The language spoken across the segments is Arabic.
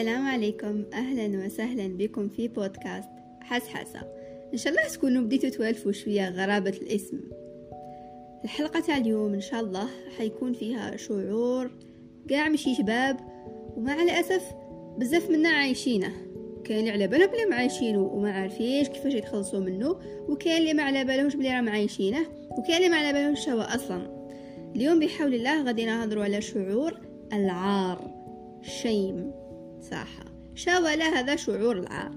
السلام عليكم. أهلا وسهلا بكم في بودكاست حسحسة. إن شاء الله تكونوا بديتوا توالفوا شوية غرابة الاسم. الحلقة تاع اليوم إن شاء الله حيكون فيها شعور قاع مشي شباب ومع الأسف بزاف منا عايشينه. كاين اللي على بالهم بلي معايشينه وما عارفيش كيفاش يتخلصوا منه وكاين اللي ما على بالهمش بلي راه معايشينه وكاين اللي ما على بالهمش هو أصلا. اليوم بحول الله غادي نهضروا على شعور العار شيم صح شاول هذا شعور العار.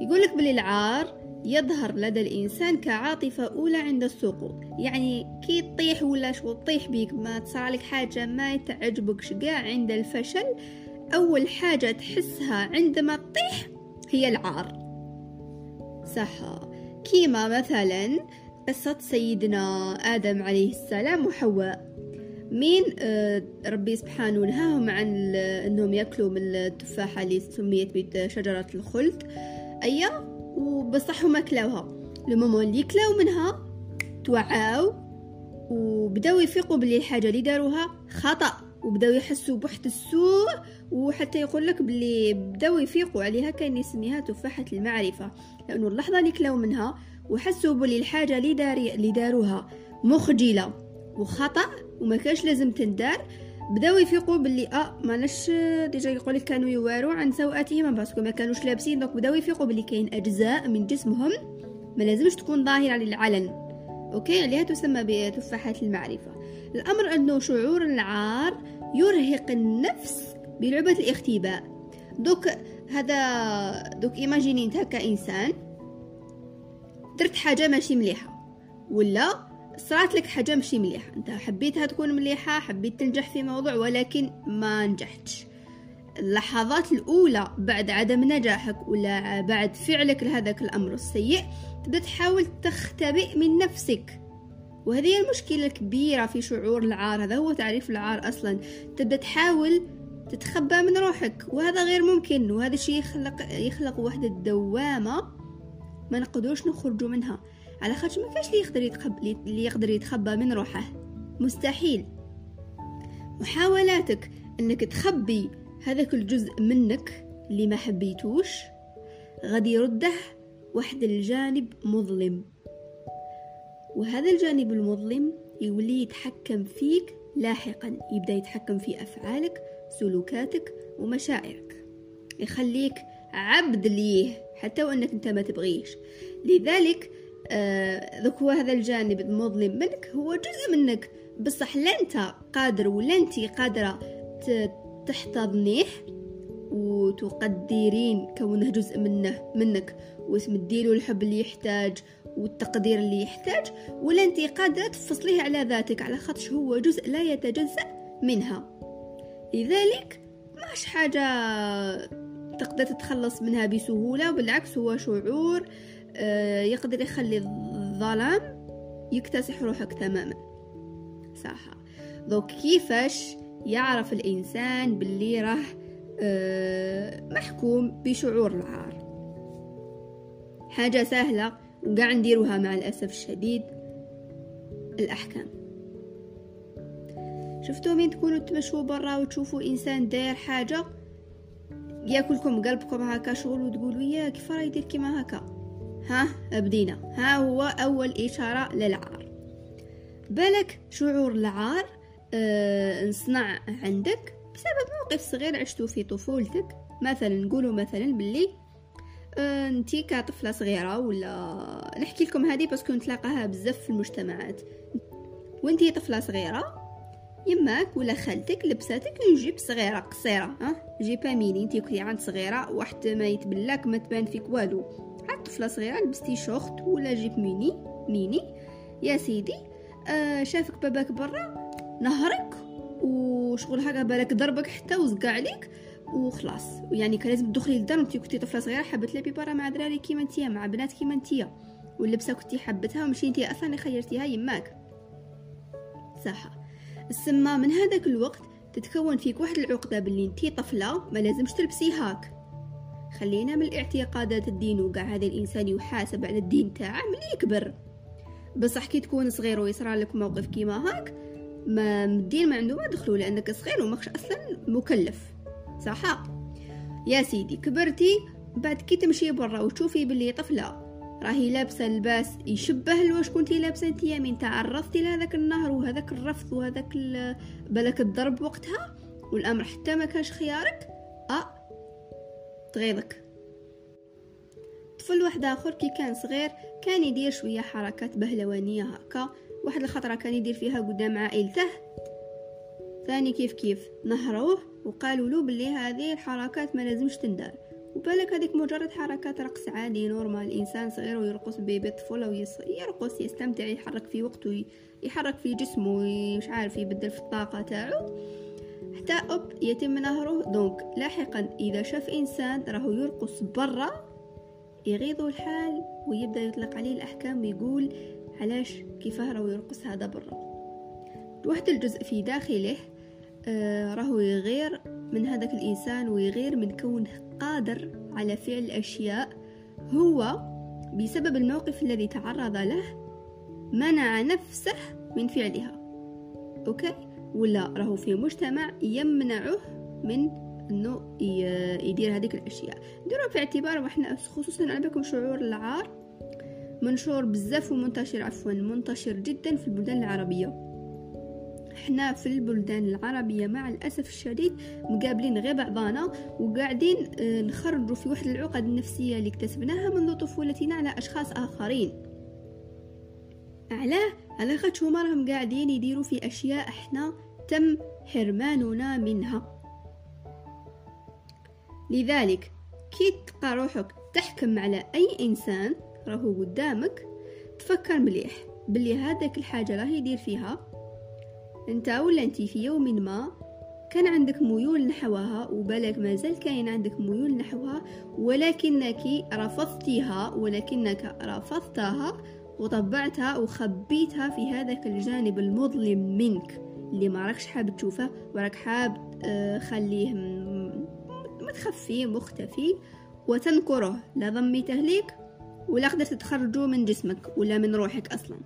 يقول لك العار يظهر لدى الإنسان كعاطفة أولى عند السقوط يعني كي تطيح ولا شو تطيح بيك ما تصارلك حاجة ما تعجبكش قاع عند الفشل أول حاجة تحسها عندما تطيح هي العار. صح كيما مثلا قصة سيدنا آدم عليه السلام وحواء. مين آه، ربي سبحانه نهاهم عن إنهم يأكلوا من التفاحة اللي سميت بشجرة الخلد. أيا وبصح هما كلاوها المهم اللي كلاو منها توعاو وبداو يفيقوا بلي الحاجة اللي داروها خطأ وبداو يحسوا بوحد السوء وحتى يقول لك بلي بداو يفيقوا عليها كان يسميها تفاحة المعرفة. لأنه اللحظة اللي كلاو منها وحسوا بلي الحاجة اللي داري اللي داروها مخجلة وخطأ وما كانش لازم تندار بداو يفيقوا باللي آه ماناش déjà يقول لك كانوا يواروا عن سوءاتهم parce que ما كانوش لابسين donc بداو يفيقوا باللي كاين أجزاء من جسمهم ما لازمش تكون ظاهرة للعلن. OK؟ عليها تسمى بتفاحة المعرفة. الأمر أنه شعور العار يرهق النفس بلعبة الاختباء. دوك هذا دوك imaginez انت كانسان درت حاجة ماشي مليحة ولا صارت لك حاجة مشي مليحة انت حبيتها تكون مليحة حبيت تنجح في موضوع ولكن ما نجحتش. اللحظات الأولى بعد عدم نجاحك ولا بعد فعلك لهذاك الأمر السيء تبدأ تحاول تختبئ من نفسك. وهذه المشكلة الكبيرة في شعور العار. هذا هو تعريف العار أصلا. تبدأ تحاول تتخبى من روحك وهذا غير ممكن. وهذا الشيء يخلق يخلق وحدة دوامة ما نقدروش نخرجوا منها. على خاطر ما كاش اللي يقدر يتخبى اللي يقدر يتخبى من روحه. مستحيل. محاولاتك إنك تخبي هذاك الجزء منك اللي ما حبيتوش غادي يرده واحد الجانب مظلم. وهذا الجانب المظلم يولي يتحكم فيك لاحقا يبدأ يتحكم في أفعالك سلوكاتك ومشاعرك. يخليك عبد ليه حتى وإنك أنت ما تبغيش. لذلك آه ذوك هو هذا الجانب المظلم منك هو جزء منك. بصح لا أنت قادر ولا أنت قادرة تحتضنيه وتقدرين كونه جزء منه منك. وتمديله الحب اللي يحتاج والتقدير اللي يحتاج ولا أنت قادرة تفصليه على ذاتك على خاطش هو جزء لا يتجزأ منها. لذلك ماش حاجة تقدر تتخلص منها بسهولة بالعكس هو شعور يقدر يخلي الظلام يكتسح روحك تماما. صح ذوك كيفاش يعرف الإنسان باللي راه آه، محكوم بشعور العار؟ حاجة سهلة وقاع نديروها مع الأسف الشديد الأحكام. شفتوا مين تكونوا تمشوا برا وتشوفوا إنسان داير حاجة ياكلكم قلبكم هكا شغل وتقولوا يا كيف راه يدير كيما هكا؟ ها بدينا ها هو أول إشارة للعار. بالك شعور العار أه نصنع عندك بسبب موقف صغير عشتو في طفولتك. مثلا نقولوا مثلا باللي أه أنتي كطفلة صغيرة ولا نحكي لكم هذه باسكو نتلاقاها بزاف في المجتمعات. وأنتي طفلة صغيرة يماك ولا خالتك لبساتك jupe صغيرة قصيرة ها؟ jupe ها mini أنتي كنتي عند صغيرة واحد ما يتبلاك ما تبان فيك والو. طفلة صغيرة لبستي شورت ولا jupe mini mini. يا سيدي آه شافك باباك برا نهرك وشغل هكا بالك ضربك حتى وزقع عليك وخلاص. يعني كان لازم تدخلي للدار انت كنتي طفلة صغيرة حابه تلعبي برا مع دراري كيما انتيا مع بنات كيما انتيا. واللبسة كنتي حبتها ومشي انتي أصلا خيرتيها يماك. صح السما من هذاك الوقت تتكون فيك واحد العقدة باللي انتي طفلة ما لازمش تلبسي هاك خلينا من الاعتقادات الدين وقع هذا الإنسان يحاسب على الدين تاعه من يكبر. بصح كي تكون صغير ويصرى لك موقف كيما هاك ما الدين ما عنده ما دخلوا لأنك صغير وماكش أصلا مكلف. صح؟ يا سيدي كبرتي بعد كي تمشي برا وتشوفي باللي طفلة راهي لابسة لباس يشبه لواش كنتي لابسة أنت من تعرضتي لهذاك النهر وهذاك الرفض وهذاك بالك الضرب وقتها والأمر حتى ما كانش خيارك. تغيظك طفل واحد آخر كي كان صغير كان يدير شوية حركات بهلوانية هكا. واحد الخطرة كان يدير فيها قدام عائلته. ثاني كيف كيف؟ نهروه وقالوا له باللي هذه الحركات ما لازمش تندار. وبالك هذيك مجرد حركات رقص عادي normal إنسان صغير ويرقص bébé طفل أو يرقص يستمتع يحرك في وقته يحرك في جسمه مش عارف يبدل في الطاقة تاعو. حتى hop يتم نهره. donc لاحقا إذا شاف إنسان راهو يرقص برا يغيظه الحال ويبدأ يطلق عليه الأحكام ويقول علاش كيفاه راهو يرقص هذا برا. واحد الجزء في داخله آه راهو يغير من هذاك الإنسان ويغير من كونه قادر على فعل أشياء. هو بسبب الموقف الذي تعرض له منع نفسه من فعلها. أوكي؟ ولا راهو في مجتمع يمنعه من إنه يدير هذيك الأشياء. ديروا في اعتبار وإحنا خصوصا على بالكم شعور العار منشور بزاف ومنتشر عفوا منتشر جدا في البلدان العربية. إحنا في البلدان العربية مع الأسف الشديد مقابلين غير بعضانا وقاعدين آه، نخرجوا في واحد العقد النفسية اللي اكتسبناها منذ طفولتنا على أشخاص آخرين. علاه على خاطر هما راهم قاعدين يديروا في أشياء إحنا تم حرماننا منها. لذلك كي تلقى روحك تحكم على أي إنسان راهو قدامك تفكر مليح بلي هذاك الحاجة راه يدير فيها. أنت ولا انت في يوم ما كان عندك ميول نحوها وبالك ما زال كاين عندك ميول نحوها ولكنك رفضتيها ولكنك رفضتها وطبعتها وخبيتها في هذاك الجانب المظلم منك اللي ما راكش حاب تشوفه وراك حاب آه، خليه متخفي مختفي وتنكره. لا ضميته ليك ولا قدرت تخرجه من جسمك ولا من روحك أصلا.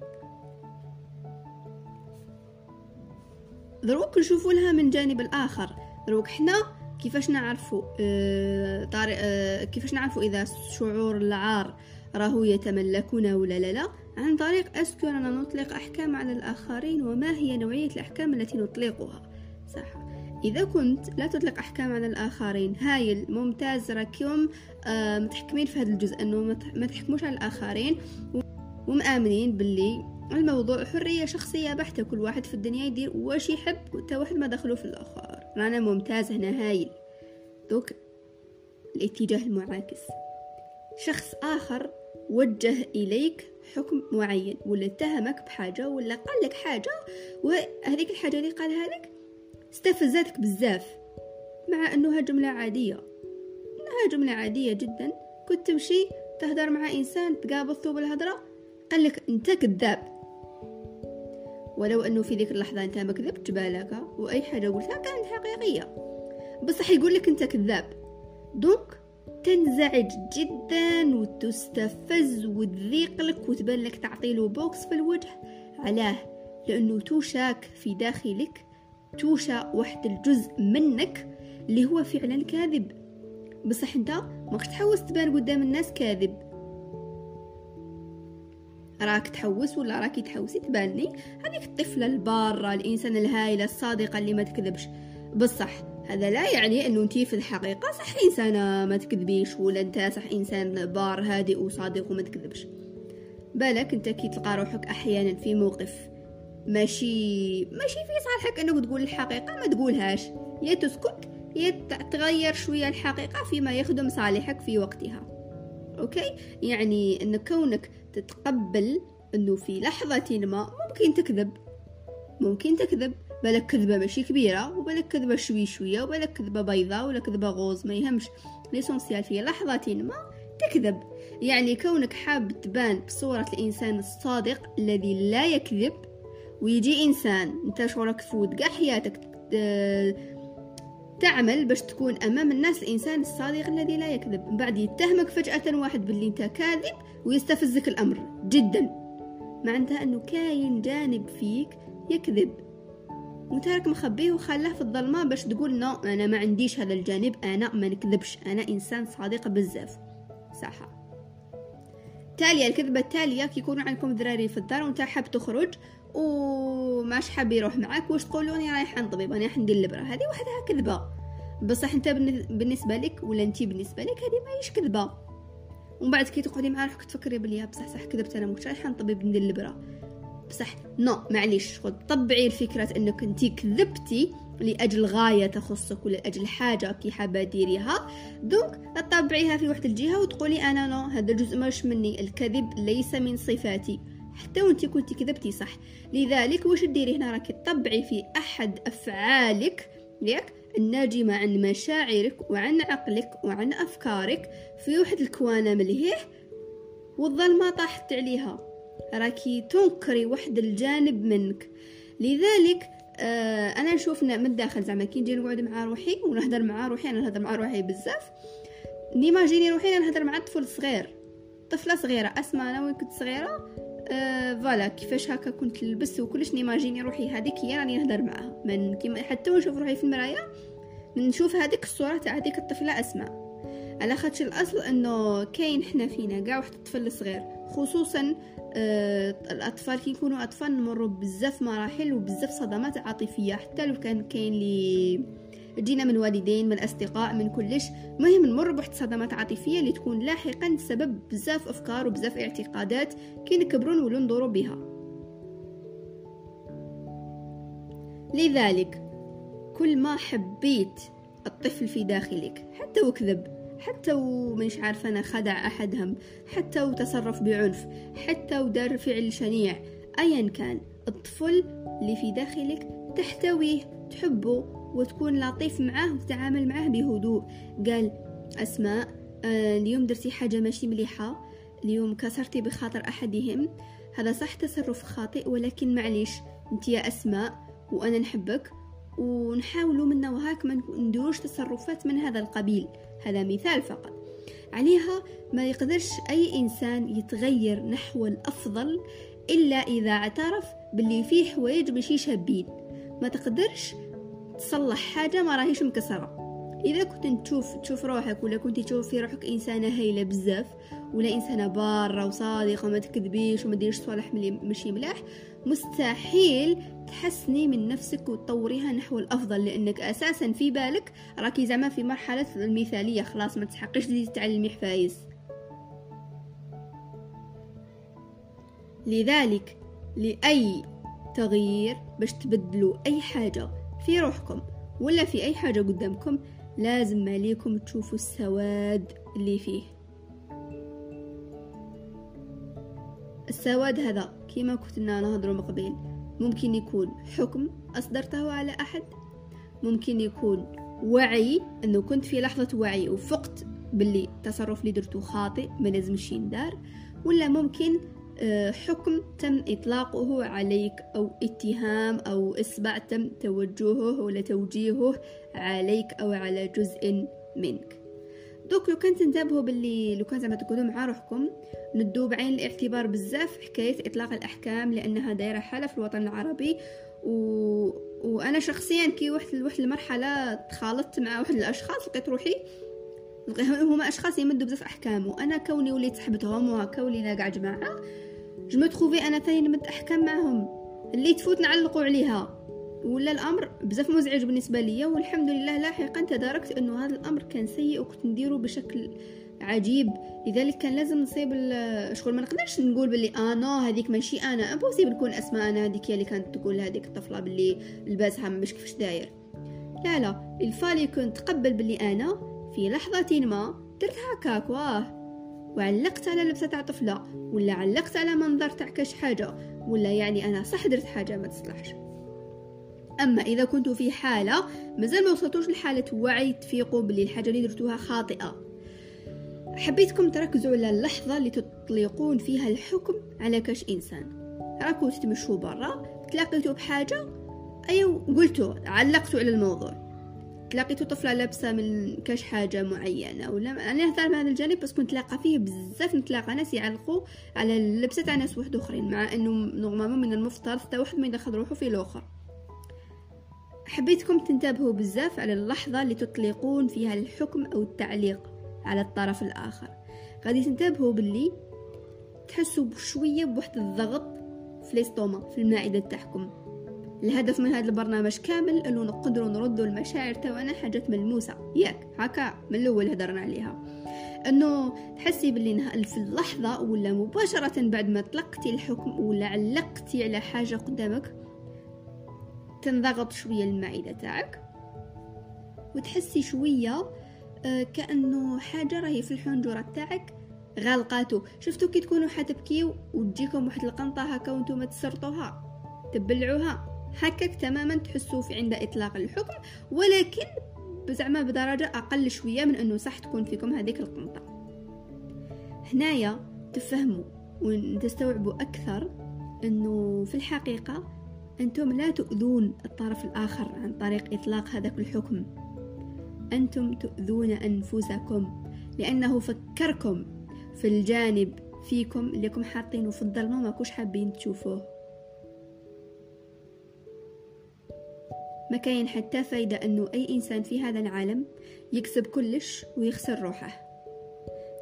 دروك نشوفوا لها من جانب الآخر. دروك حنا كيفاش نعرفوا آه طارق آه كيفاش نعرفوا إذا شعور العار راهو يتملكنا ولا لا لا؟ عن طريق اسكو أننا نطلق أحكام على الآخرين وما هي نوعية الأحكام التي نطلقها. صح. إذا كنت لا تطلق أحكام على الآخرين هايل ممتاز راكم آه متحكمين في هذا الجزء أنه ما تحكموش على الآخرين ومآمنين باللي الموضوع حرية شخصية بحتة كل واحد في الدنيا يدير واش يحب وتا واحد ما دخلوا في الآخر. رانا ممتاز هنا هايل دوك الاتجاه المعاكس. شخص آخر وجه إليك حكم معين ولا اتهمك بحاجة ولا قال لك حاجة وهذيك الحاجة اللي قالها لك استفزتك بزاف مع أنها جملة عادية. إنها جملة عادية جدا. كنت تمشي تهدر مع إنسان تقابل ثوب الهدرة قال لك أنت كذاب. ولو أنه في ذيك اللحظة أنت ما كذبت بالك وأي حاجة قلتها كانت حقيقية. بصح يقول لك أنت كذاب. donc تنزعج جدا وتستفز وتضيق لك وتبان لك تعطيله بوكس في الوجه علاه لأنه توشاك في داخلك توشى واحد الجزء منك اللي هو فعلا كاذب. بصح أنت ماكش تحوس تبان قدام الناس كاذب. راك تحوس ولا راكي تحوسي تباني؟ هذيك الطفلة البارة الإنسان الهايلة الصادقة اللي ما تكذبش. بصح هذا لا يعني انه أنتي في الحقيقة صح إنسانة ما تكذبيش ولا أنت صح إنسان بار هادئ وصادق وما تكذبش. بالك أنت كي تلقى روحك أحيانا في موقف ماشي ماشي في صالحك أنك تقول الحقيقة ما تقولهاش. يا تسكت يا تغير شوية الحقيقة فيما يخدم صالحك في وقتها. OK؟ يعني أن كونك تتقبل أنه في لحظة ما ممكن تكذب. ممكن تكذب. بالك كذبة ماشي كبيرة وبالك كذبة شوي شوية وبالك كذبة بيضاء ولا كذبة rose ما يهمش. l'essentiel في لحظة ما تكذب. يعني كونك حاب تبان بصورة الإنسان الصادق الذي لا يكذب ويجي إنسان أنت شعورك تفوت قاع حياتك تعمل باش تكون أمام الناس الإنسان الصادق الذي لا يكذب. من بعد يتهمك فجأة واحد باللي أنت كاذب ويستفزك الأمر جدا. معناتها أنه كاين جانب فيك يكذب. راك مخبيه وخلاه في الظلمة باش تقول non أنا ما عنديش هذا الجانب أنا ما نكذبش أنا إنسان صادق بزاف. صح تالية الكذبة التالية كيكونوا عندكم ذراري في الدار وانت حاب تخرج وماش حاب يروح معاك واش تقولوني رايحة نطبيب أنا رايح ندير البرا هذه وحدها كذبة. بصح أنت بالنسبة لك ولا انت بالنسبة لك هذه ماهيش كذبة. ومن بعد كي تقعدي مع روحك تفكري بلي بصح صح كذبت أنا مش رايحة نطبيب ندير البرا بصح نو معليش طبعي الفكرة إنك أنت كذبتي لأجل غاية تخصك ولا لاجل حاجة كي حابه ديريها دونك تطبعيها في واحد الجهة وتقولي أنا non هذا جزء مش مني. الكذب ليس من صفاتي. حتى وأنت كنت كذبتي صح. لذلك واش ديري هنا؟ راكي تطبعي في أحد أفعالك ياك الناجمة عن مشاعرك وعن عقلك وعن أفكارك في واحد الكوانة ملهيه والظلمة طاحت عليها. راكي تنكري واحد الجانب منك. لذلك آه أنا نشوف من الداخل زعما كي نجي نقعد مع روحي ونهضر مع روحي أنا نهضر مع روحي بزاف. نيماجيني روحي أنا نهضر مع طفل صغير طفلة صغيرة اسمع أنا وين كنت صغيرة آه voilà كيفاش هكا كنت نلبس وكلش نيماجيني روحي هذيك هي راني نهضر معاها. من كيما حتى نشوف روحي في المرايه نشوف هذيك الصورة تاع هذيك الطفلة اسمع على خاطر الأصل إنه كاين حنا فينا كاع واحد الطفل صغير خصوصا الأطفال كي يكونوا أطفال نمروا بزاف مراحل وبزاف صدمات عاطفية حتى لو كان كاين لي جينا من والدين من أصدقاء من كلش مهم نمر بواحد صدمات عاطفية اللي تكون لاحقا سبب بزاف أفكار وبزاف اعتقادات كي نكبروا نولوا ندوروا بها. لذلك كل ما حبيت الطفل في داخلك حتى وكذب حتى ومش عارفة أنا خدع أحدهم حتى وتصرف بعنف حتى ودار فعل شنيع. أيا كان الطفل اللي في داخلك تحتويه تحبه وتكون لطيف معاه وتتعامل معاه بهدوء. قال أسماء آه اليوم درتي حاجة ماشي مليحة اليوم كسرتي بخاطر أحدهم هذا صح تصرف خاطئ ولكن معليش. أنت يا أسماء وأنا نحبك ونحاولوا منا وهاك ما نديروش تصرفات من هذا القبيل. هذا مثال فقط. عليها ما يقدرش أي إنسان يتغير نحو الأفضل إلا إذا اعترف باللي فيه حوايج ماشي شابين ما تقدرش تصلح حاجة ما راهيش مكسرة. إذا كنت تشوف تشوف روحك ولا كنت تشوف في روحك إنسانة هايلة بزاف ولا إنسانة بارة وصادقة وما تكذبيش وما ديرش صالح ماشي ملاح مستحيل تحسني من نفسك وتطوريها نحو الأفضل لأنك أساسا في بالك راكي زعما في مرحلة المثالية خلاص ما تحقيش تزيد تعلمي حفايز لذلك لأي تغيير باش تبدلوا أي حاجة في روحكم ولا في أي حاجة قدامكم لازم عليكم تشوفوا السواد اللي فيه. السواد هذا كيما كنا نهضروا مقبل ممكن يكون حكم أصدرته على أحد. ممكن يكون وعي أنه كنت في لحظة وعي وفقت باللي التصرف اللي درته خاطئ ما لازمش يندار. ولا ممكن آه، حكم تم إطلاقه عليك أو اتهام أو إصبع تم توجهه ولا توجيهه عليك أو على جزء منك. دوك لو كان تنتبهوا باللي لو كان زعما تقعدوا مع روحكم ندو بعين الاعتبار بزاف حكاية إطلاق الأحكام لأنها دايرة حالة في الوطن العربي. و... وأنا شخصيا كي واحد واحد المرحلة تخالطت مع واحد الأشخاص لقيت روحي هما أشخاص يمدوا بزاف أحكام. وأنا كوني وليت صحبتهم وكوني كاع جماعة je me trouvais أنا ثاني نمد أحكام معهم. اللي تفوت نعلقوا عليها. ولا الأمر بزاف مزعج بالنسبة ليا والحمد لله لاحقا تداركت أنه هذا الأمر كان سيء وكنت نديره بشكل عجيب. لذلك كان لازم نصيب شغل ما نقدرش نقول باللي آه non هذيك ماشي آنا impossible نكون اسماء أنا هذيك اللي كانت تقول هذيك الطفلة باللي لباسها مش كيفاش داير. لا لا الفالي كنت تقبل باللي آنا في لحظة ما درت هكاك واه. وعلقت على لبسة تاع طفلة ولا علقت على منظر تاع كاش حاجة ولا يعني أنا صح درت حاجة ما تصلحش. أما إذا كنتوا في حالة مازال ما وصلتوش لحالة وعي تفيقوا باللي الحاجة اللي درتوها خاطئة. حبيتكم تركزوا على اللحظة اللي تطلقون فيها الحكم على كاش إنسان. راكو تتمشوا برا تلاقيتوا بحاجة؟ أيو قلتوا علقتوا على الموضوع. تلاقيتو طفلة لابسة من كاش حاجة معينة ولا أنا نهضر من هذا الجانب بس كنت تلاقى فيه بزاف نتلاقى ناس يعلقوا على اللبسه تاع ناس واحد أخرين مع إنه نورمالمون من المفترض حتى واحد ما يدخل روحه في الآخر. حبيتكم تنتبهوا بزاف على اللحظة اللي تطلقون فيها الحكم أو التعليق على الطرف الآخر. غادي تنتبهوا باللي تحسوا بشوية بوحد الضغط في الاستوما في المعدة تاعكم. الهدف من هذا البرنامج كامل أنه نقدروا نردوا المشاعر تاعنا حاجات ملموسة. ياك هكا من الأول هدرنا عليها. أنه تحسي باللي في اللحظة ولا مباشرة بعد ما طلقتي الحكم ولا علقتي على حاجة قدامك تنضغط شوية المعده تاعك وتحسي شوية آه، كأنه حاجة راهي في الحنجرة تاعك غالقاتو شفتو كي تكونوا حتبكيو وتجيكم واحد القنطة هكا وأنتم تسرطوها؟ تبلعوها. هكاك تماما تحسوا في عند إطلاق الحكم ولكن بزعما بدرجة أقل شوية من أنه صح تكون فيكم هذيك القنطة. هنايا تفهموا وتستوعبوا أكثر أنه في الحقيقة أنتم لا تؤذون الطرف الآخر عن طريق إطلاق هذاك الحكم. أنتم تؤذون أنفسكم لأنه فكركم في الجانب فيكم اللي كم حاطينه في الظلمة ما كوش حابين تشوفوه. ما كاين حتى فايدة أنه أي إنسان في هذا العالم يكسب كلش ويخسر روحه.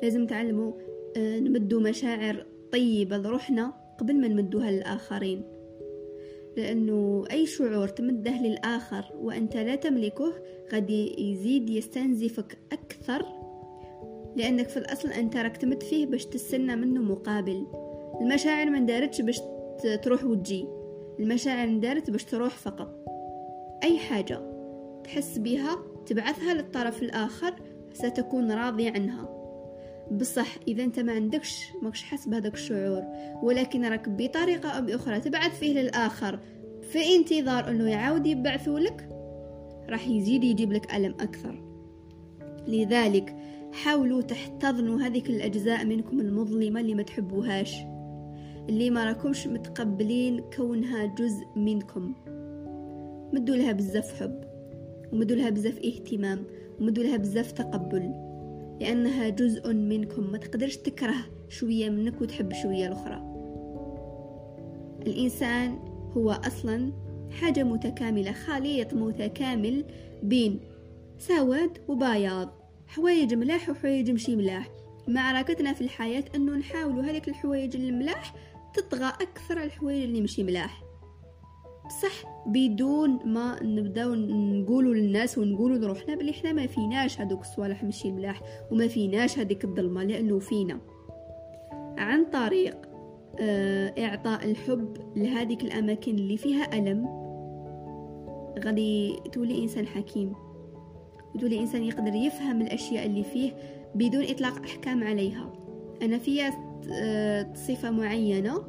لازم تعلموا آه، نمدوا مشاعر طيبة لروحنا قبل ما نمدوها للآخرين. لأنه أي شعور تمده للآخر وأنت لا تملكه غادي يزيد يستنزفك أكثر لأنك في الأصل أنت راك تمد فيه باش تستنى منه مقابل. المشاعر ما دارتش باش تروح وتجي. المشاعر دارت باش تروح فقط. أي حاجة تحس بها تبعثها للطرف الآخر ستكون راضي عنها. بصح إذا أنت ما عندكش ماكش حاس بهذاك الشعور. ولكن راك بطريقة أو بأخرى تبعث فيه للآخر. في انتظار أنه يعاود يبعثه لك راح يزيد يجيب لك ألم أكثر. لذلك حاولوا تحتضنوا هذيك الأجزاء منكم المظلمة اللي ما تحبوهاش. اللي ما راكمش متقبلين كونها جزء منكم. مدوا لها بزاف حب ومدوا لها بزاف اهتمام ومدوا لها بزاف تقبل. لأنها جزء منكم ما تقدرش تكره شوية منك وتحب شوية الأخرى. الإنسان هو أصلا حاجة متكاملة خليط متكامل بين سواد وبياض. حوايج ملاح وحوايج مشي ملاح. معركتنا في الحياة أنه نحاولوا هذيك الحوايج الملاح تطغى أكثر الحوايج اللي مشي ملاح. صح بدون ما نبداو نقولوا للناس ونقولوا لروحنا بلي إحنا ما فيناش هذوك الصوالح ماشي ملاح وما فيناش هذيك الظلمة لأنه فينا. عن طريق آه، إعطاء الحب لهذيك الأماكن اللي فيها ألم غادي تولي إنسان حكيم وتولي إنسان يقدر يفهم الأشياء اللي فيه بدون إطلاق أحكام عليها. أنا فيها آه، صفة معينة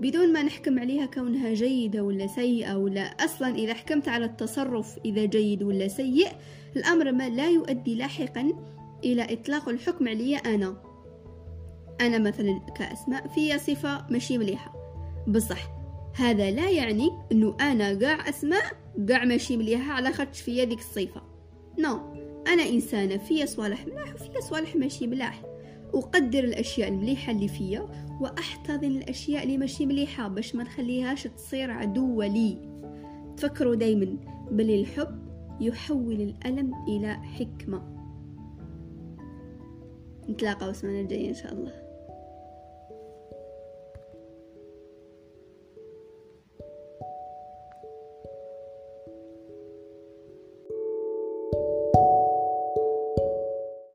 بدون ما نحكم عليها كونها جيدة ولا سيئة ولا أصلا إذا حكمت على التصرف إذا جيد ولا سيء الأمر ما لا يؤدي لاحقا إلى إطلاق الحكم علي أنا. أنا مثلا كأسماء في صفة ماشي مليحة. بصح هذا لا يعني أنه أنا قاع أسماء قاع ماشي مليحة على خاطش فيا ذيك الصفة. نو no. أنا إنسانة فيا صوالح ملاح وفيا صوالح ماشي ملاح. أقدر الأشياء المليحة اللي فيا وأحتضن الأشياء اللي ماشي مليحة باش ما نخليهاش تصير عدوة لي تفكروا دايما بل الحب يحول الألم إلى حكمة. نتلاقى السنة الجاية إن شاء الله.